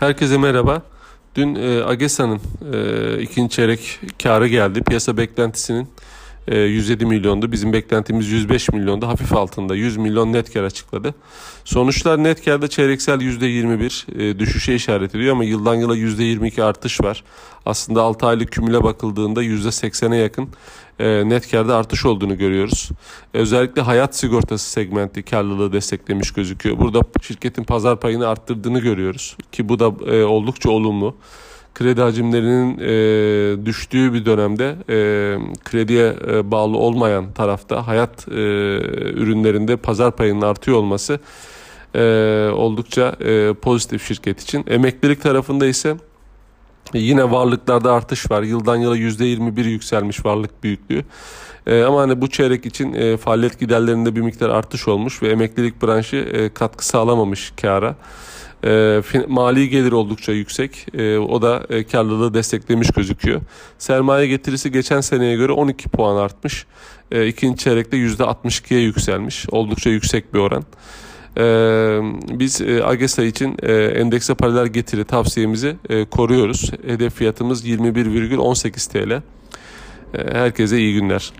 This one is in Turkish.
Herkese merhaba. Dün e, Agesa'nın e, ikinci çeyrek karı geldi. Piyasa beklentisinin e, 107 milyondu. Bizim beklentimiz 105 milyonda. Hafif altında 100 milyon net kar açıkladı. Sonuçlar net karda çeyreksel %21 e, düşüşe işaret ediyor ama yıldan yıla %22 artış var. Aslında 6 aylık kümüle bakıldığında %80'e yakın e, net karda artış olduğunu görüyoruz. Özellikle hayat sigortası segmenti karlılığı desteklemiş gözüküyor. Burada şirketin pazar payını arttırdığını görüyoruz ki bu da e, oldukça olumlu kredi hacimlerinin e, düştüğü bir dönemde e, krediye e, bağlı olmayan tarafta hayat e, ürünlerinde pazar payının artıyor olması e, oldukça e, pozitif şirket için. Emeklilik tarafında ise Yine varlıklarda artış var. Yıldan yıla %21 yükselmiş varlık büyüklüğü. E, ama hani bu çeyrek için e, faaliyet giderlerinde bir miktar artış olmuş ve emeklilik branşı e, katkı sağlamamış kara. E, mali gelir oldukça yüksek. E, o da e, karlılığı desteklemiş gözüküyor. Sermaye getirisi geçen seneye göre 12 puan artmış. E, ikinci çeyrekte %62'ye yükselmiş. Oldukça yüksek bir oran. Ee, biz e, AGESA için e, endekse paralel getiri tavsiyemizi e, koruyoruz. Hedef fiyatımız 21,18 TL. Herkese iyi günler.